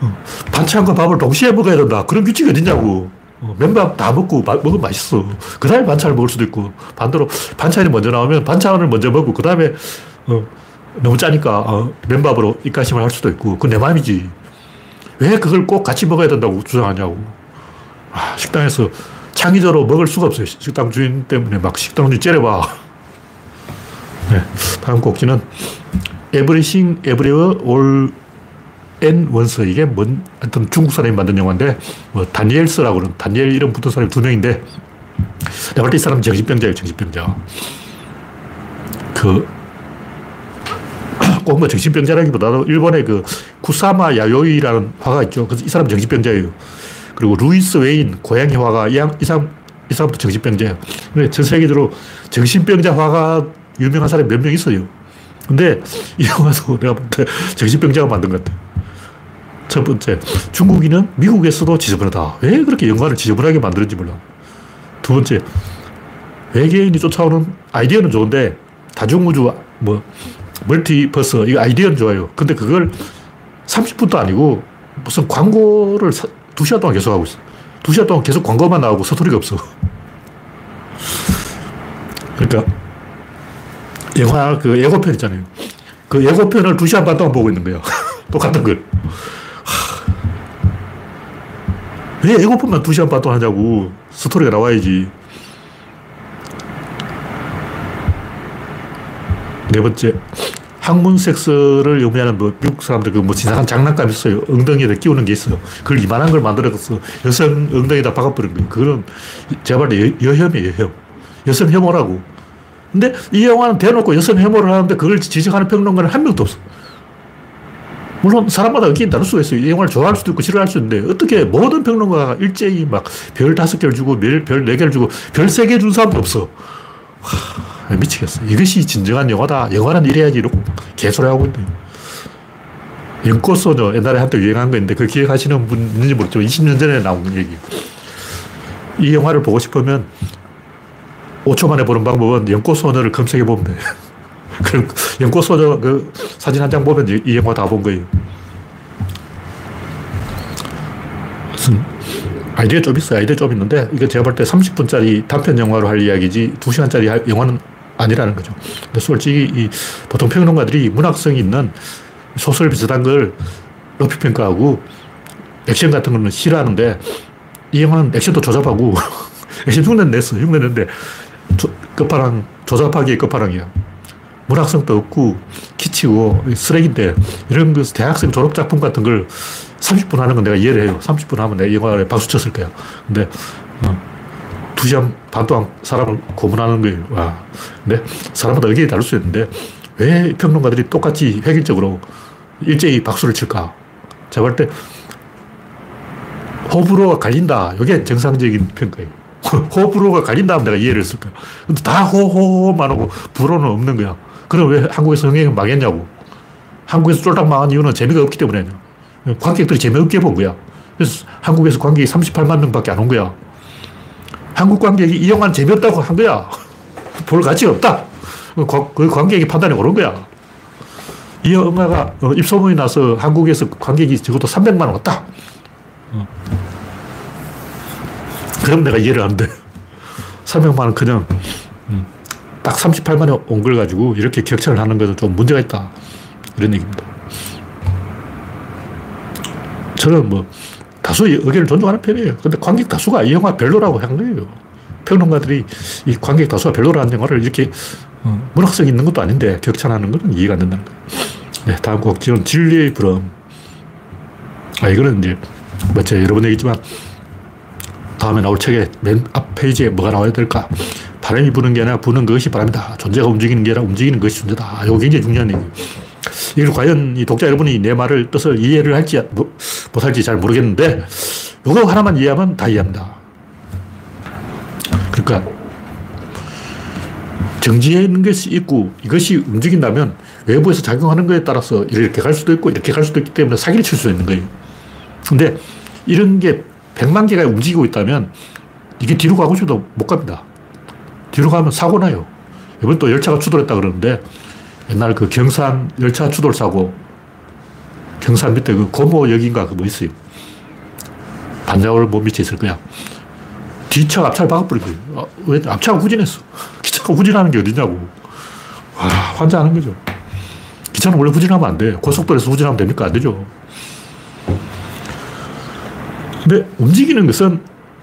어, 반찬과 밥을 동시에 먹어야 된다. 그런 규칙이 어딨냐고. 어, 맨밥 다 먹고 마, 먹으면 맛있어. 그 다음에 반찬을 먹을 수도 있고, 반대로 반찬이 먼저 나오면 반찬을 먼저 먹고, 그 다음에, 어, 너무 짜니까, 어, 맨밥으로 입가심을 할 수도 있고, 그건 내 마음이지. 왜 그걸 꼭 같이 먹어야 된다고 주장하냐고. 아, 식당에서 창의적으로 먹을 수가 없어요. 식당 주인 때문에 막 식당 주인 째려봐. 네. 다음 곡지는 Everything Everywhere All and Once. 이게 뭔, 하여튼 중국 사람이 만든 영화인데, 뭐, 다니엘스라고 그러는, 다니엘 이름 붙은 사람이 두 명인데, 내가 볼때이 사람은 정신병자예요, 정신병자. 그, 꼭뭐 정신병자라기보다도 일본의 그 쿠사마 야요이라는 화가 있죠. 그래서 이 사람 정신병자예요. 그리고 루이스 웨인 고양이 화가 이, 이 사람 이 사람도 정신병자예요. 근데 전 세계적으로 정신병자 화가 유명한 사람이 몇 명 있어요. 근데 이 영화도 내가 볼 때 정신병자가 만든 것 같아. 첫 번째, 중국인은 미국에서도 지저분하다. 왜 그렇게 영화를 지저분하게 만드는지 몰라. 두 번째, 외계인이 쫓아오는 아이디어는 좋은데 다중우주 뭐 멀티버스 이거 아이디어는 좋아요. 근데 그걸 30분도 아니고 무슨 광고를 2시간 동안 계속 하고 있어. 2시간 동안 계속 광고만 나오고 서투리가 없어. 그러니까 영화 그 예고편 있잖아요. 그 예고편을 2시간 반 동안 보고 있는 거예요. 똑같은 걸. 왜 예고편만 2시간 반 동안 하냐고. 스토리가 나와야지. 네 번째, 항문 섹스를 의미하는 뭐 미국 사람들 그뭐 이상한 장난감 있어요. 엉덩이에다 끼우는 게 있어요. 그걸 이만한 걸 만들어서 여성 엉덩이에다 박아버린 거예요. 그거는 제가 볼때 여혐이에요, 여혐. 여성 혐오라고. 근데 이 영화는 대놓고 여성 혐오를 하는데 그걸 지적하는 평론가는 한 명도 없어. 물론 사람마다 의견이 다를 수가 있어요. 이 영화를 좋아할 수도 있고 싫어할 수도 있는데 어떻게 모든 평론가가 일제히 막 별 다섯 개를 주고 별 네 개를 주고 별 세 개 준 사람도 없어. 하, 미치겠어. 이것이 진정한 영화다. 영화는 이래야지 이러고 개소리 하고 있네. 연꽃소녀 옛날에 한때 유행한 거 있는데 그 기억하시는 분 있는지 모르겠지만 20년 전에 나온 얘기. 이 영화를 보고 싶으면 5초 만에 보는 방법은 연꽃소녀를 검색해 보면 돼. 그럼 연꽃소녀 그 사진 한 장 보면 이 영화 다 본 거예요. 아이디어 좀 있어요. 아이디어 좀 있는데 이거 제가 볼 때 30분짜리 단편 영화로 할 이야기지 2시간짜리 영화는 아니라는 거죠. 근데 솔직히 이 보통 평론가들이 문학성이 있는 소설 비슷한 걸 높이 평가하고 액션 같은 거는 싫어하는데 이 영화는 액션도 조잡하고 액션 흉내 냈어. 흉내 냈는데 끝판왕, 조잡하기의 끝판왕이야. 문학성도 없고 키치고 쓰레기인데 이런 그 대학생 졸업작품 같은 걸 30분 하는 건 내가 이해를 해요. 30분 하면 내 영화에 박수 쳤을 거야. 근데 어, 2시간 반 동안 사람을 고문하는 거예요. 와. 근데 사람마다 의견이 다를 수 있는데 왜 평론가들이 똑같이 획일적으로 일제히 박수를 칠까? 제가 볼 때 호불호가 갈린다. 이게 정상적인 평가예요. 호불호가 갈린다 하면 내가 이해를 했을 거야. 근데 다 호호호만 하고 불호는 없는 거야. 그럼 왜 한국에서 흥행이 망했냐고. 한국에서 쫄딱 망한 이유는 재미가 없기 때문에. 관객들이 재미없게 본 거야. 그래서 한국에서 관객이 38만 명밖에 안 온 거야. 한국 관객이 이 영화는 재미없다고 한 거야. 볼 가치가 없다. 그 관객이 판단이 옳은 거야. 이 영화가 어, 입소문이 나서 한국에서 관객이 적어도 300만 원 왔다. 어. 그럼 내가 이해를. 300만 원 그냥 음, 딱 38만에 온 걸 가지고 이렇게 격차를 하는 것은 좀 문제가 있다. 이런 얘기입니다. 저는 뭐 다수의 의견을 존중하는 편이에요. 근데 관객 다수가 이 영화 별로라고 한 거예요. 평론가들이 이 관객 다수가 별로라는 영화를 이렇게 어, 문학성 있는 것도 아닌데 격찬하는 것은 이해가 안 된다는 거예요. 네, 다음 곡지는 진리의 부름. 아, 이거는 이제, 뭐, 제가 여러 번 얘기했지만, 다음에 나올 책의 맨 앞 페이지에 뭐가 나와야 될까? 바람이 부는 게 아니라 부는 것이 바람이다. 존재가 움직이는 게 아니라 움직이는 것이 존재다. 이거 굉장히 중요한 얘기 이걸 과연 이 독자 여러분이 내 말을 뜻을 이해를 할지 뭐, 못할지 잘 모르겠는데 이거 하나만 이해하면 다 이해합니다. 그러니까 정지해 있는 것이 있고 이것이 움직인다면 외부에서 작용하는 것에 따라서 이렇게 갈 수도 있고 이렇게 갈 수도 있기 때문에 사기를 칠 수 있는 거예요. 근데 이런 게 100만 개가 움직이고 있다면 이게 뒤로 가고 싶어도 못 갑니다. 뒤로 가면 사고 나요. 이번 또 열차가 추돌했다 그러는데 옛날 그 경산 열차 추돌 사고 경산 밑에 그 고모역인가 그뭐 있어요. 반자울 못 밑에 있을 거야. 뒤차 앞차를 박아버린 거예요. 아, 왜 앞차가 후진했어? 기차가 후진하는 게 어디냐고. 와, 환장하는 거죠. 기차는 원래 후진하면 안 돼. 고속도로에서 후진하면 됩니까? 안 되죠. 근데 움직이는 것은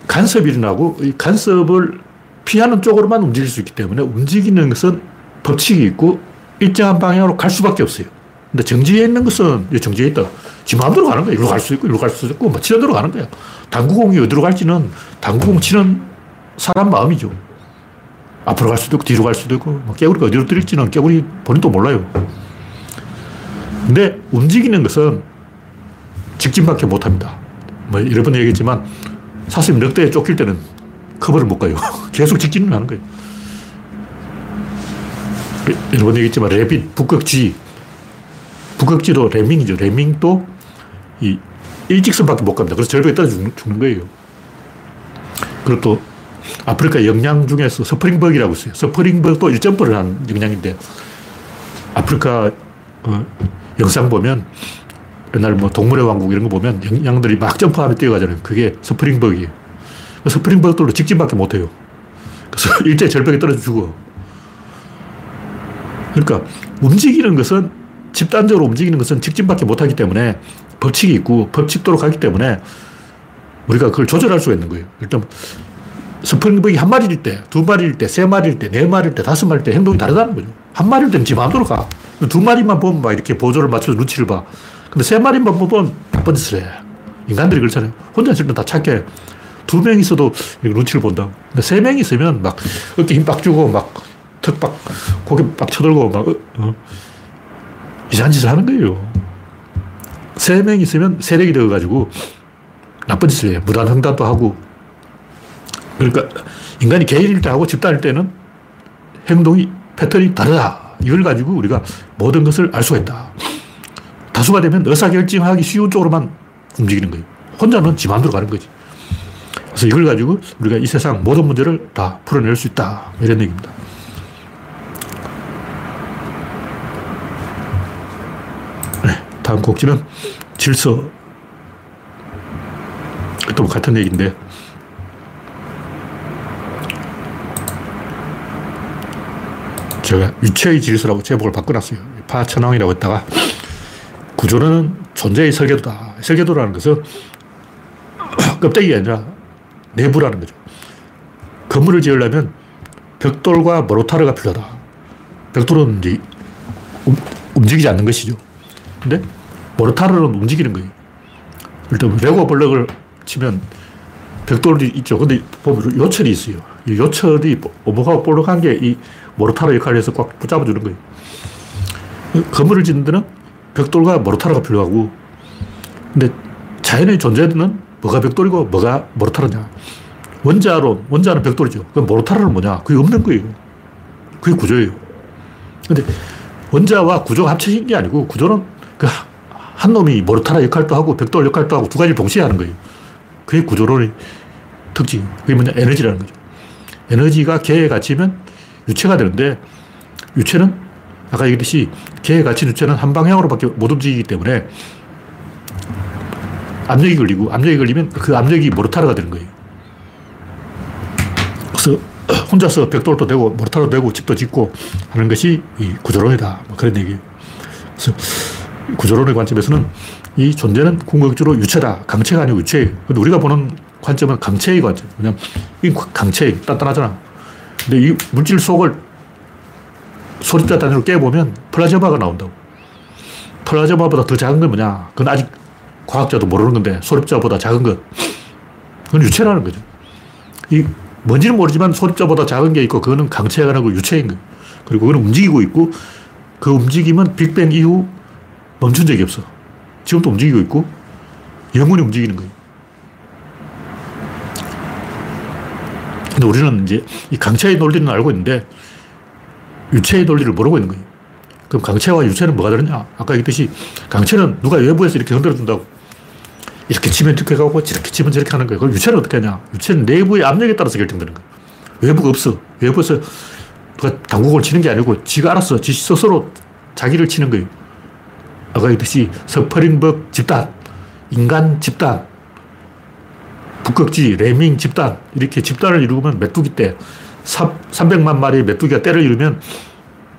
간섭이 일어나고 이 간섭을 피하는 쪽으로만 움직일 수 있기 때문에 움직이는 것은 법칙이 있고 일정한 방향으로 갈 수밖에 없어요. 근데 정지해 있는 것은 정지해 있다. 지 마음대로 가는 거야. 이리로 갈 수 있고, 이리로 갈 수 있고, 뭐 치는 대로 가는 거야. 당구공이 어디로 갈지는 당구공 치는 사람 마음이죠. 앞으로 갈 수도 있고, 뒤로 갈 수도 있고, 뭐 깨구리가 어디로 떨릴지는 깨구리 본인도 몰라요. 근데 움직이는 것은 직진밖에 못 합니다. 뭐 여러 번 얘기했지만 사슴이 늑대에 쫓길 때는 커브를 못 가요. 계속 직진을 하는 거예요. 여러 번 얘기했지만 레밍, 북극쥐, 북극쥐도 레밍이죠. 레밍도 이 일직선밖에 못 갑니다. 그래서 절벽에 떨어져 죽는 거예요. 그리고 또 아프리카 영양 중에서 스프링벅이라고 있어요. 스프링벅도 일점프를 한 영양인데 아프리카 어, 영상 보면 옛날 뭐 동물의 왕국 이런 거 보면 양들이 막 점프하며 뛰어가잖아요. 그게 스프링벅이에요. 스프링버그들도 직진밖에 못해요. 그래서 일제 절벽에 떨어져 죽어. 그러니까 움직이는 것은 집단적으로 움직이는 것은 직진밖에 못하기 때문에 법칙이 있고 법칙도로 가기 때문에 우리가 그걸 조절할 수가 있는 거예요. 일단 스프링버기 한 마리일 때, 두 마리일 때, 세 마리일 때, 네 마리일 때, 다섯 마리일 때 행동이 다르다는 거죠. 한 마리일 때는 지 마음대로 가. 두 마리만 보면 막 이렇게 보조를 맞춰서 눈치를 봐. 근데 세 마리만 보면 나쁜 짓을 해. 인간들이 그렇잖아요. 혼자 있을 땐 다 착해. 두 명 있어도 눈치를 본다. 근데 세 명 있으면 막 어깨 힘 빡 주고 막턱 빡, 고개 빡 쳐들고 막, 어, 어. 이상한 짓을 하는 거예요. 세 명 있으면 세력이 되어가지고 나쁜 짓을 해요. 무단 횡단도 하고. 그러니까 인간이 개인일 때 하고 집단일 때는 행동이 패턴이 다르다. 이걸 가지고 우리가 모든 것을 알 수가 있다. 다수가 되면 의사결정하기 쉬운 쪽으로만 움직이는 거예요. 혼자는 지 마음대로 가는 거지. 그래서 이걸 가지고 우리가 이 세상 모든 문제를 다 풀어낼 수 있다. 이런 얘기입니다. 네, 다음 곡지는 질서. 또 같은 얘기인데, 제가 유체의 질서라고 제목을 바꿔놨어요. 파천왕이라고 했다가 구조는 존재의 설계도다. 설계도라는 것은 껍데기가 아니라 내부라는 거죠. 건물을 지으려면 벽돌과 모르타르가 필요하다. 벽돌은 이제 움직이지 않는 것이죠. 근데 모르타르는 움직이는 거예요. 일단 레고 블럭을 치면 벽돌이 있죠. 근데 보면 요철이 있어요. 이 요철이 오목하고 볼록한 게 이 모르타르 역할을 해서 꽉 붙잡아주는 거예요. 건물을 짓는 데는 벽돌과 모르타르가 필요하고, 근데 자연의 존재는 뭐가 벽돌이고 뭐가 모르타르냐. 원자로, 원자는 벽돌이죠. 그럼 모르타르는 뭐냐? 그게 없는 거예요. 그게 구조예요. 근데 원자와 구조가 합쳐진 게 아니고 구조는 그 한 놈이 모르타르 역할도 하고 벽돌 역할도 하고 두 가지를 동시에 하는 거예요. 그게 구조론의 특징. 그게 뭐냐? 에너지라는 거죠. 에너지가 개에 갇히면 유체가 되는데 유체는 아까 얘기했듯이 개에 갇힌 유체는 한 방향으로밖에 못 움직이기 때문에 압력이 걸리고 압력이 걸리면 그 압력이 모르타르가 되는 거예요. 그래서 혼자서 벽돌도 되고 모르타르도 되고 집도 짓고 하는 것이 이 구조론이다. 뭐 그런 얘기예요. 그래서 구조론의 관점에서는 이 존재는 궁극적으로 유체다. 강체가 아니고 유체예요. 근데 우리가 보는 관점은 강체의 관점. 왜냐면 이 강체, 단단하잖아. 근데 이 물질 속을 소립자 단위로 깨보면 플라즈마가 나온다고. 플라즈마보다 더 작은 건 뭐냐? 그건 아직 과학자도 모르는 건데 소립자보다 작은 것. 그건 유체라는 거죠. 이 뭔지는 모르지만 소립자보다 작은 게 있고 그거는 강체가 아니고 유체인 거예요. 그리고 그건 움직이고 있고 그 움직임은 빅뱅 이후 멈춘 적이 없어. 지금도 움직이고 있고 영원히 움직이는 거예요. 근데 우리는 이제 이 강체의 논리는 알고 있는데 유체의 논리를 모르고 있는 거예요. 그럼 강체와 유체는 뭐가 다르냐? 아까 얘기했듯이 강체는 누가 외부에서 이렇게 흔들어준다고. 이렇게 치면 이렇게 가고 저렇게 치면 저렇게 하는 거예요. 그럼 유체는 어떻게 하냐? 유체는 내부의 압력에 따라서 결정되는 거예요. 외부가 없어. 외부에서 누가 당국을 치는 게 아니고 지가 알아서 지 스스로 자기를 치는 거예요. 아까 얘기했듯이 서퍼링벅 집단, 인간 집단, 북극지, 레밍 집단, 이렇게 집단을 이루면 메뚜기 때 300만 마리의 메뚜기가 때를 이루면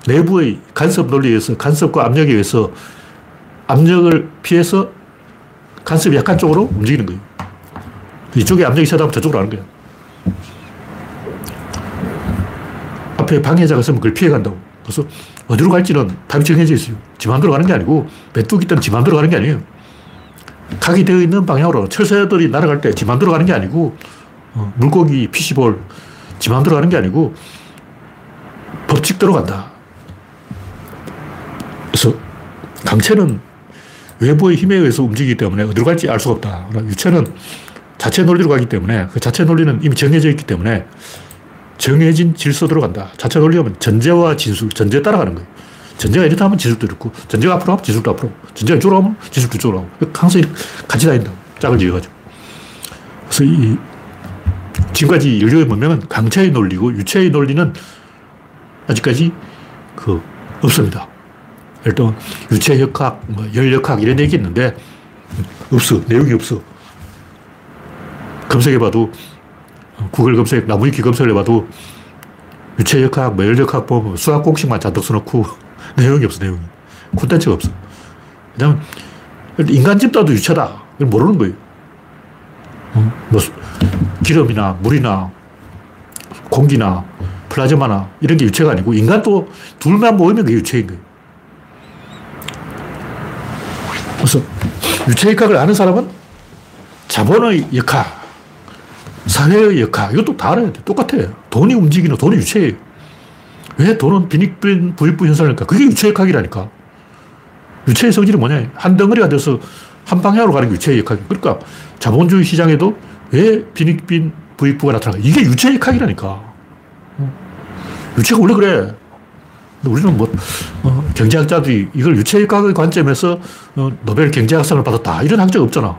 내부의 간섭 논리에 의해서 간섭과 압력에 의해서 압력을 피해서 간섭이 약한 쪽으로 움직이는 거예요. 이쪽에 압력이 세다면 저쪽으로 가는 거예요. 앞에 방해자가 있으면 그걸 피해간다고. 그래서 어디로 갈지는 답이 정해져 있어요. 지 마음대로 가는 게 아니고 메뚜기 때는 지 마음대로 가는 게 아니에요. 각이 되어 있는 방향으로 철새들이 날아갈 때지 마음대로 가는 게 아니고 어, 물고기, 피시볼 지 마음대로 가는 게 아니고 법칙대로 간다. 그래서 강체는 외부의 힘에 의해서 움직이기 때문에 어디로 갈지 알 수가 없다. 유체는 자체 논리로 가기 때문에 그 자체 논리는 이미 정해져 있기 때문에 정해진 질서대로 간다. 자체 논리하면 전제와 진술, 전제에 따라가는 거예요. 전제가 이렇다 하면 지술도 이렇고, 전제가 앞으로 하면 지술도 앞으로, 전제가 이쪽으로 하면 지술도 이쪽으로 하고, 항상 같이 다닌다. 짝을 지어가지고. 그래서 이, 지금까지 인류의 문명은 강체의 논리고, 유체의 논리는 아직까지 그, 없습니다. 예를 들면, 유체역학, 뭐 열역학 이런 얘기 있는데, 없어. 내용이 없어. 검색해봐도, 구글 검색, 나무위키 검색을 해봐도, 유체역학, 뭐 열역학 보면 수학 공식만 잔뜩 써놓고, 내용이 없어, 내용이. 콘텐츠가 없어. 그냥, 인간 집단도 유체다. 모르는 거예요. 어? 뭐, 기름이나 물이나 공기나 플라즈마나 이런 게 유체가 아니고 인간도 둘만 모이면 그게 유체인 거예요. 그래서 유체역학을 아는 사람은 자본의 역학, 사회의 역학, 이것도 다 알아야 돼. 똑같아요. 돈이 움직이는 돈이 유체예요. 왜 돈은 빈익빈 부익부 현상일까? 그게 유체역학이라니까. 유체의 성질이 뭐냐? 한 덩어리가 돼서 한 방향으로 가는 게 유체의 역학이에요. 그러니까 자본주의 시장에도 왜 빈익빈 부익부가 나타나가? 이게 유체의 역학이라니까. 유체가 원래 그래. 우리는 뭐, 어, 경제학자들이 이걸 유체역학의 관점에서 어, 노벨 경제학상을 받았다. 이런 학자가 없잖아.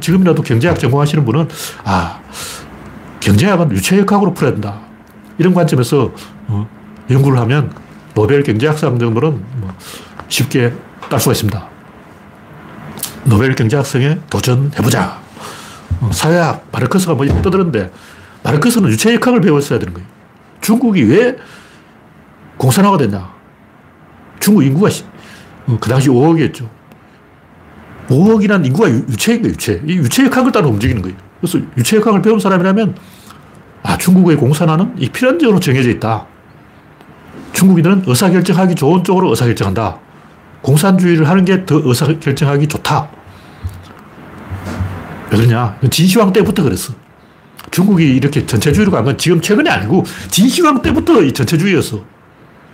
지금이라도 경제학 전공하시는 분은, 아, 경제학은 유체역학으로 풀어야 된다. 이런 관점에서 어, 연구를 하면 노벨 경제학상 정도는 뭐 쉽게 딸 수가 있습니다. 노벨 경제학상에 도전해보자. 어, 사회학, 마르크스가 뭐 떠드는데, 마르크스는 유체역학을 배웠어야 되는 거예요. 중국이 왜 공산화가 됐냐? 중국 인구가 어, 그 당시 5억이었죠. 5억이란 인구가 유체인 거예요, 유체. 이 유체역학을 따라 움직이는 거예요. 그래서 유체역학을 배운 사람이라면, 아, 중국의 공산화는 이 필연적으로 정해져 있다. 중국인들은 의사결정하기 좋은 쪽으로 의사결정한다. 공산주의를 하는 게 더 의사결정하기 좋다. 왜 그러냐? 진시황 때부터 그랬어. 중국이 이렇게 전체주의로 간 건 지금 최근이 아니고 진시황 때부터 이 전체주의였어.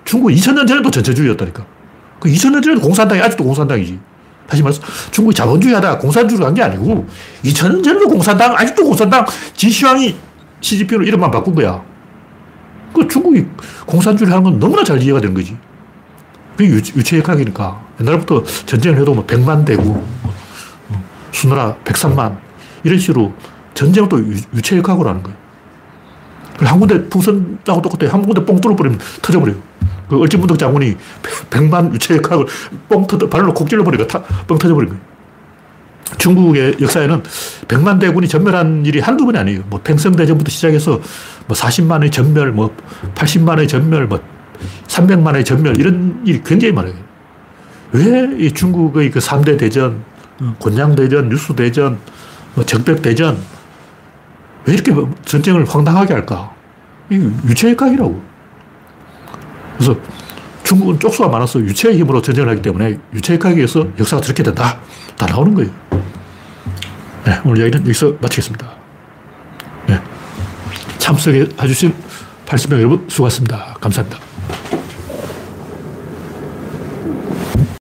중국 2000년 전에도 전체주의였다니까. 그 2000년 전에도 공산당이 아직도 공산당이지. 다시 말해서 중국이 자본주의 하다가 공산주의로 간 게 아니고 2000년 전에도 공산당, 아직도 공산당, 진시황이 시진핑으로 이름만 바꾼 거야. 그 중국이 공산주의를 하는 건 너무나 잘 이해가 되는 거지. 그게 유체역학이니까. 옛날부터 전쟁을 해도 뭐 100만 대고, 뭐 수나라 103만, 이런 식으로 전쟁도 유체역학으로 하는 거예요. 한 군데 풍선 짜고 똑같아. 한 군데 뻥 뚫어버리면 터져버려요. 그 얼찐문덕 장군이 100만 유체역학을 뻥 터져, 발로 콕 찔러버리니까 뻥 터져버린 거예요. 중국의 역사에는 100만 대군이 전멸한 일이 한두 번이 아니에요. 뭐 팽성대전부터 시작해서 뭐 40만의 전멸, 뭐 80만의 전멸, 뭐 300만의 전멸, 이런 일이 굉장히 많아요. 왜 이 중국의 그 3대 대전, 어, 곤양대전, 뉴스대전, 뭐 적벽대전, 왜 이렇게 전쟁을 황당하게 할까? 이 유체역학이라고. 그래서 중국은 쪽수가 많아서 유체의 힘으로 전쟁을 하기 때문에 유체역학에 의해서 역사가 저렇게 된다. 다 나오는 거예요. 네, 오늘 이야기는 여기서 마치겠습니다. 네. 참석해 주신 80명 여러분 수고하셨습니다. 감사합니다.